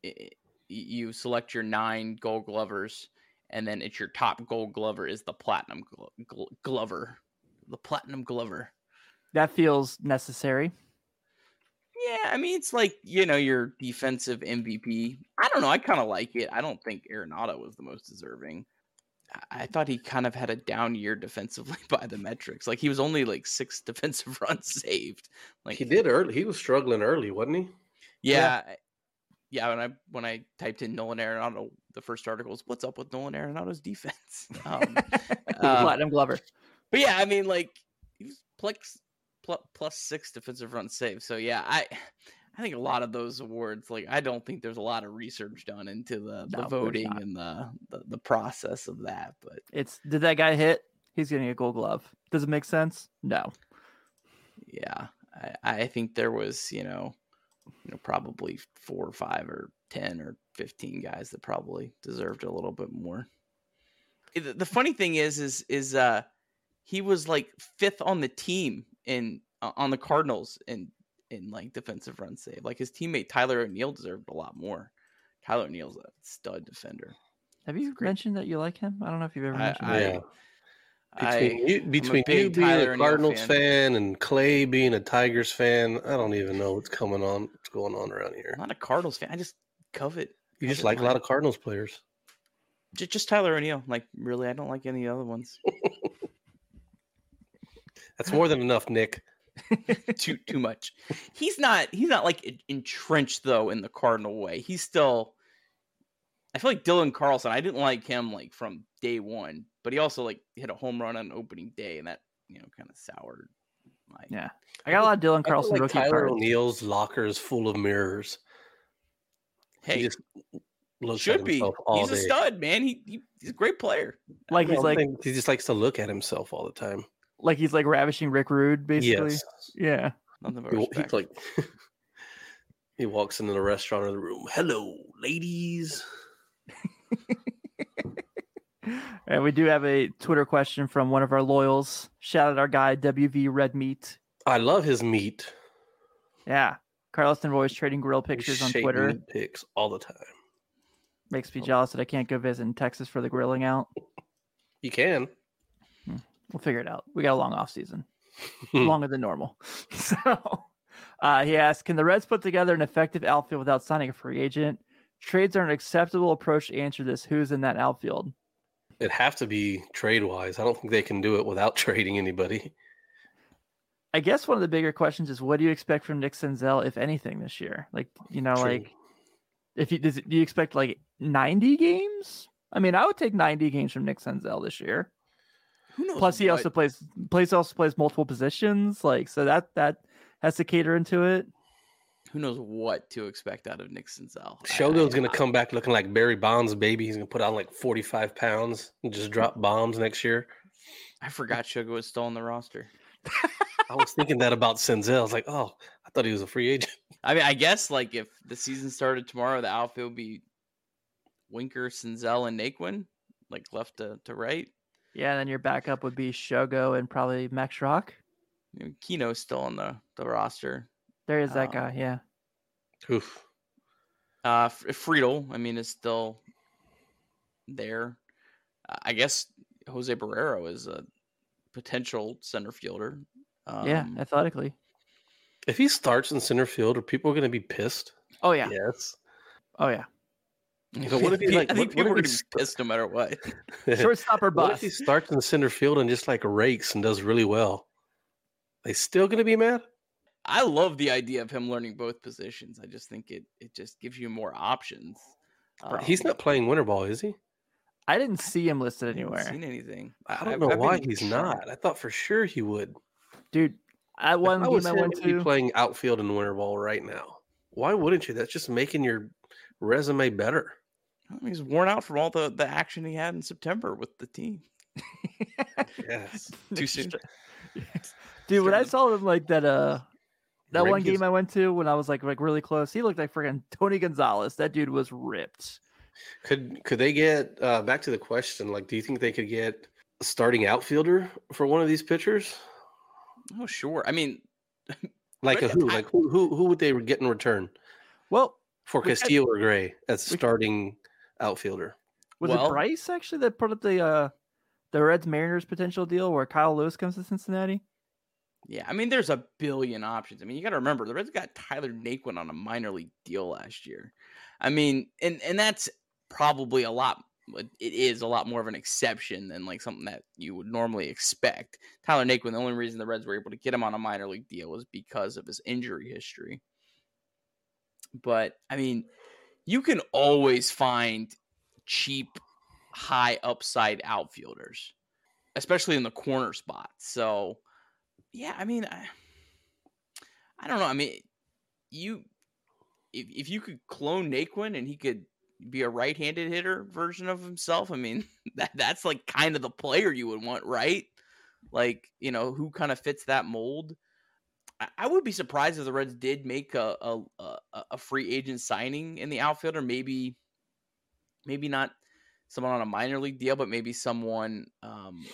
i- i- you select your nine Gold Glovers, and then it's your top Gold Glover is the Platinum glo- gl- Glover, the Platinum Glover. That feels necessary. Yeah, I mean it's like you know your defensive MVP. I don't know. I kind of like it. I don't think Arenado was the most deserving. I- I thought he kind of had a down year defensively by the metrics. Like he was only like six defensive runs saved. Like he did early. He was struggling early, wasn't he? Yeah, I- yeah. When I when I typed in Nolan Arenado, the first article was "What's up with Nolan Arenado's defense?" Um, uh, Platinum Glover. but yeah, I mean, like he was plus, plus, six defensive run save. So yeah, I I think a lot of those awards, like I don't think there's a lot of research done into the, the No, voting and the, the the process of that. But It's did that guy hit? He's getting a gold glove. Does it make sense? No. yeah, I, I think there was you know, you know probably four or five or ten or fifteen guys that probably deserved a little bit more. Eh, The, the funny thing is, is is uh he was like fifth on the team in uh, on the Cardinals in in like defensive run save. Like his teammate Tyler O'Neill deserved a lot more. Tyler O'Neill's a stud defender. Have you mentioned that you like him? I don't know if you've ever I, mentioned I, that. Yeah. I- Between you, between you being Tyler a Cardinals fan. fan. and Clay being a Tigers fan, I don't even know what's coming on, what's going on around here. I'm not a Cardinals fan. I just covet. You just like a lot of Cardinals players. just, just Tyler O'Neill. Like really, I don't like any other ones. That's more than enough, Nick. too too much. He's not he's not like entrenched though in the Cardinal way. He's still. I feel like Dylan Carlson. I didn't like him like from day one, but he also like hit a home run on opening day, and that you know kind of soured my. Yeah. I got a lot of Dylan Carlson like rookie Tyler cards. O'Neill's locker is full of mirrors. Hey, he just looks at should be. himself all He's a stud, man. He, he he's a great player. Like he's like he just likes to look at himself all the time. like he's like ravishing Rick Rude, basically. Yes, Yeah. Nothing but he, respect. he's like he walks into the restaurant or the room. Hello, ladies. And we do have a Twitter question from one of our loyals. Shout out our guy WV Red Meat. I love his meat. Yeah. Carlos and Roy's trading grill pictures on Twitter. pics all the time. Makes me jealous that I can't go visit in Texas for the grilling out. You can. We'll figure it out. We got a long off season, longer than normal. So uh, he asked, can the Reds put together an effective outfield without signing a free agent? Trades are an acceptable approach to answer this. Who's in that outfield? It'd have to be trade wise. I don't think they can do it without trading anybody. I guess one of the bigger questions is what do you expect from Nick Senzel, if anything, this year? Like, you know, True. like if you does it, do you expect like 90 games? I mean, I would take 90 games from Nick Senzel this year. Plus, he what- also plays plays also plays multiple positions. Like, so that that has to cater into it. Who knows what to expect out of Nick Senzel. Shogo's gonna come back looking like Barry Bonds' baby. He's gonna put on like forty five pounds and just drop bombs next year. I forgot Shogo was still on the roster. I was thinking that about Senzel. I was like, oh, I thought he was a free agent. I mean, I guess like if the season started tomorrow, the outfield would be Winker, Senzel, and Naquin, like left to, to right. Yeah, and then your backup would be Shogo and probably Max Schrock. You know, Kino's still on the, the roster. There is that Um, guy. Yeah. Oof. Uh, F- Friedl, I mean, is still there. Uh, I guess Jose Barrero is a potential center fielder. Um, yeah, athletically. If he starts in center field, are people gonna be pissed? Oh yeah. Yes. Oh yeah. But what if he, I think what- what people if are going to be pissed no matter what. Shortstop or What if he starts in center field and just like rakes and does really well? They still gonna be mad? I love the idea of him learning both positions. I just think it it just gives you more options. He's Um, not playing winter ball, is he? I didn't see him listed I haven't anywhere, seen anything. I I've- don't know I've why he's trying- not. I thought for sure he would. dude. At one I game was I him, went he'd be to, playing outfield in winter ball right now. Why wouldn't you? That's just making your resume better. I mean, he's worn out from all the, the action he had in September with the team. Yes. Too soon. dude. When I saw him like that, uh, that Greg one is- game I went to when I was like like really close, he looked like freaking Tony Gonzalez. That dude was ripped. Could could they get uh, back to the question? Like, do you think they could get a starting outfielder for one of these pitchers? Oh, sure. I mean, Like a who? I- Like who? Who, who would they get in return Well, for We got- Castillo or Gray as we- starting outfielder? was Well- it Bryce actually that put up the uh the Reds Mariners potential deal where Kyle Lewis comes to Cincinnati? Yeah, I mean, there's a billion options. I mean, you got to remember the Reds got Tyler Naquin on a minor league deal last year. I mean, and and that's probably a lot. It is a lot more of an exception than like something that you would normally expect. Tyler Naquin, the only reason the Reds were able to get him on a minor league deal was because of his injury history. But I mean, you can always find cheap, high upside outfielders, especially in the corner spot. So, yeah, I mean, I, I don't know. I mean, you if, if you could clone Naquin and he could be a right-handed hitter version of himself, I mean, that that's like kind of the player you would want, right? Like, you know, who kind of fits that mold. I, would be surprised if the Reds did make a, a a, free agent signing in the outfielder. Maybe, maybe not someone on a minor league deal, but maybe someone um,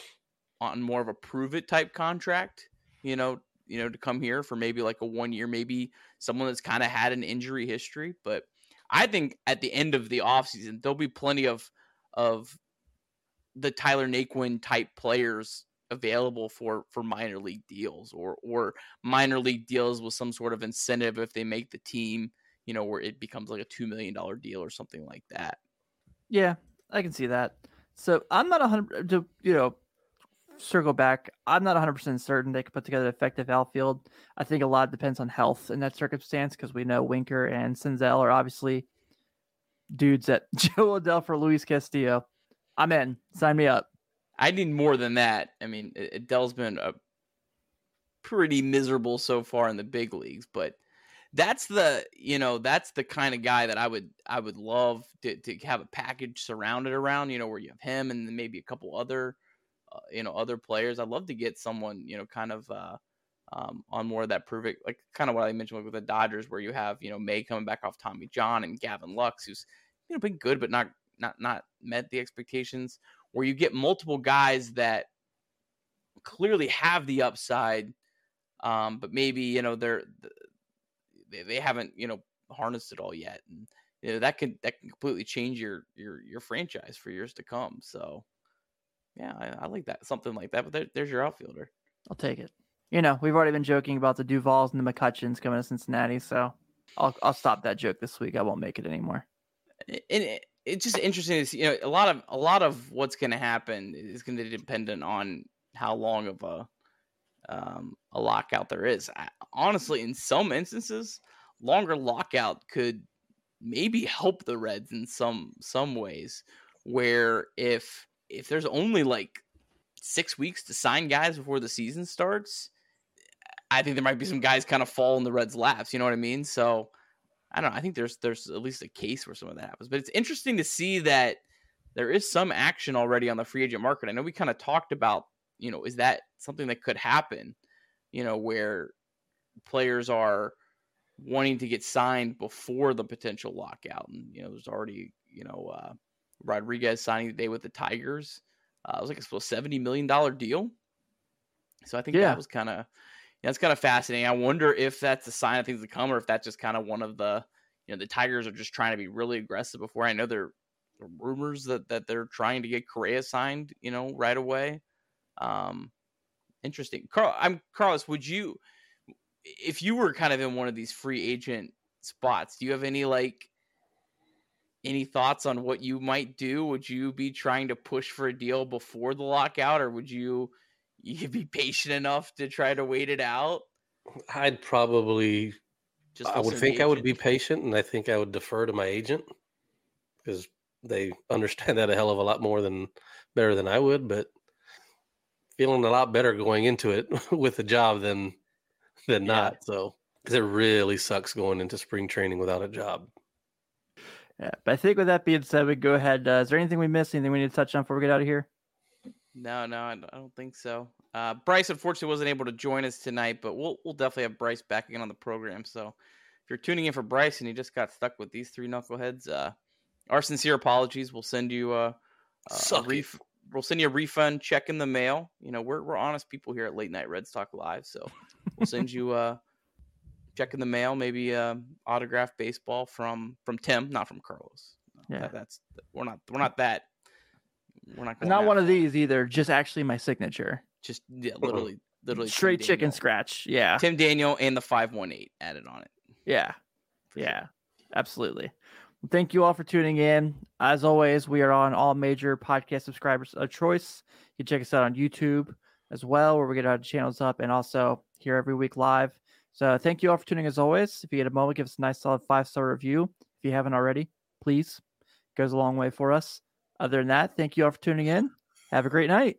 on more of a prove it type contract. You know, you know, to come here for maybe like a one year, maybe someone that's kind of had an injury history. But I think at the end of the offseason, there'll be plenty of of the Tyler Naquin type players available for for minor league deals or or minor league deals with some sort of incentive if they make the team, you know, where it becomes like a two million dollar deal or something like that. Yeah, I can see that. So I'm not a hundred you know circle back. I'm not 100 percent certain they could put together an effective outfield. I think a lot depends on health in that circumstance because we know Winker and Senzel are obviously dudes that Jo Adell for Luis Castillo. I'm in. Sign me up. I need more than that. I mean, Adell's been a pretty miserable so far in the big leagues, but that's the you know that's the kind of guy that I would I would love to to have a package surrounded around. You know, where you have him and maybe a couple other you know other players. I'd love to get someone you know kind of uh, um, on more of that it, like kind of what I mentioned with the Dodgers, where you have you know May coming back off Tommy John and Gavin Lux, who's you know been good but not not not met the expectations. Where you get multiple guys that clearly have the upside, um, but maybe you know they're they, they haven't you know harnessed it all yet, and you know that can that can completely change your your your franchise for years to come. So yeah, I, I like that something like that. But there, there's your outfielder. I'll take it. You know, we've already been joking about the Duvalls and the McCutchens coming to Cincinnati, so I'll I'll stop that joke this week. I won't make it anymore. And it, it's just interesting to see. You know, a lot of a lot of what's going to happen is going to be dependent on how long of a um, a lockout there is. I, honestly, in some instances, longer lockout could maybe help the Reds in some some ways. Where if if there's only like six weeks to sign guys before the season starts, I think there might be some guys kind of fall in the Reds' laps. You know what I mean? So I don't know. I think there's there's at least a case where some of that happens. But it's interesting to see that there is some action already on the free agent market. I know we kind of talked about, you know, is that something that could happen? You know, where players are wanting to get signed before the potential lockout, and you know, there's already you know uh, Rodriguez signing today with the Tigers. Uh, it was like a seventy million dollar deal. So I think yeah. that was kind of that's kind of fascinating. I wonder if that's a sign of things to come, or if that's just kind of one of the you know the Tigers are just trying to be really aggressive before. I know there are rumors that that they're trying to get Correa signed, you know, right away. Um, interesting. Carl, I'm Carlos. Would you, if you were kind of in one of these free agent spots, do you have any like any thoughts on what you might do? Would you be trying to push for a deal before the lockout, or would you you be patient enough to try to wait it out? I'd probably. Just I would think I would be patient, and I think I would defer to my agent because they understand that a hell of a lot more than better than I would. But feeling a lot better going into it with the job than than yeah. not. So because it really sucks going into spring training without a job. Yeah, but I think with that being said, we go ahead. Uh, is there anything we missed? Anything we need to touch on before we get out of here? No, no, I don't think so. Uh, Bryce unfortunately wasn't able to join us tonight, but we'll we'll definitely have Bryce back again on the program. So if you're tuning in for Bryce and you just got stuck with these three knuckleheads, uh, our sincere apologies. We'll send you a, a, ref- we'll send you a refund check in the mail. You know, we're we're honest people here at Late Night Reds Talk Live, so we'll send you a check in the mail, maybe a autographed baseball from from Tim, not from Carlos. Yeah, that, that's we're not we're not that. We're not not one of these either. Just actually my signature. Just yeah, literally, literally straight chicken scratch. Yeah, Tim Daniel and the five one eight added on it. Yeah, yeah, sure. absolutely. Well, thank you all for tuning in. As always, we are on all major podcast subscribers of choice. You can check us out on YouTube as well, where we get our channels up, and also here every week live. So thank you all for tuning as always. If you get a moment, give us a nice solid five star review. If you haven't already, please. It goes a long way for us. Other than that, thank you all for tuning in. Have a great night.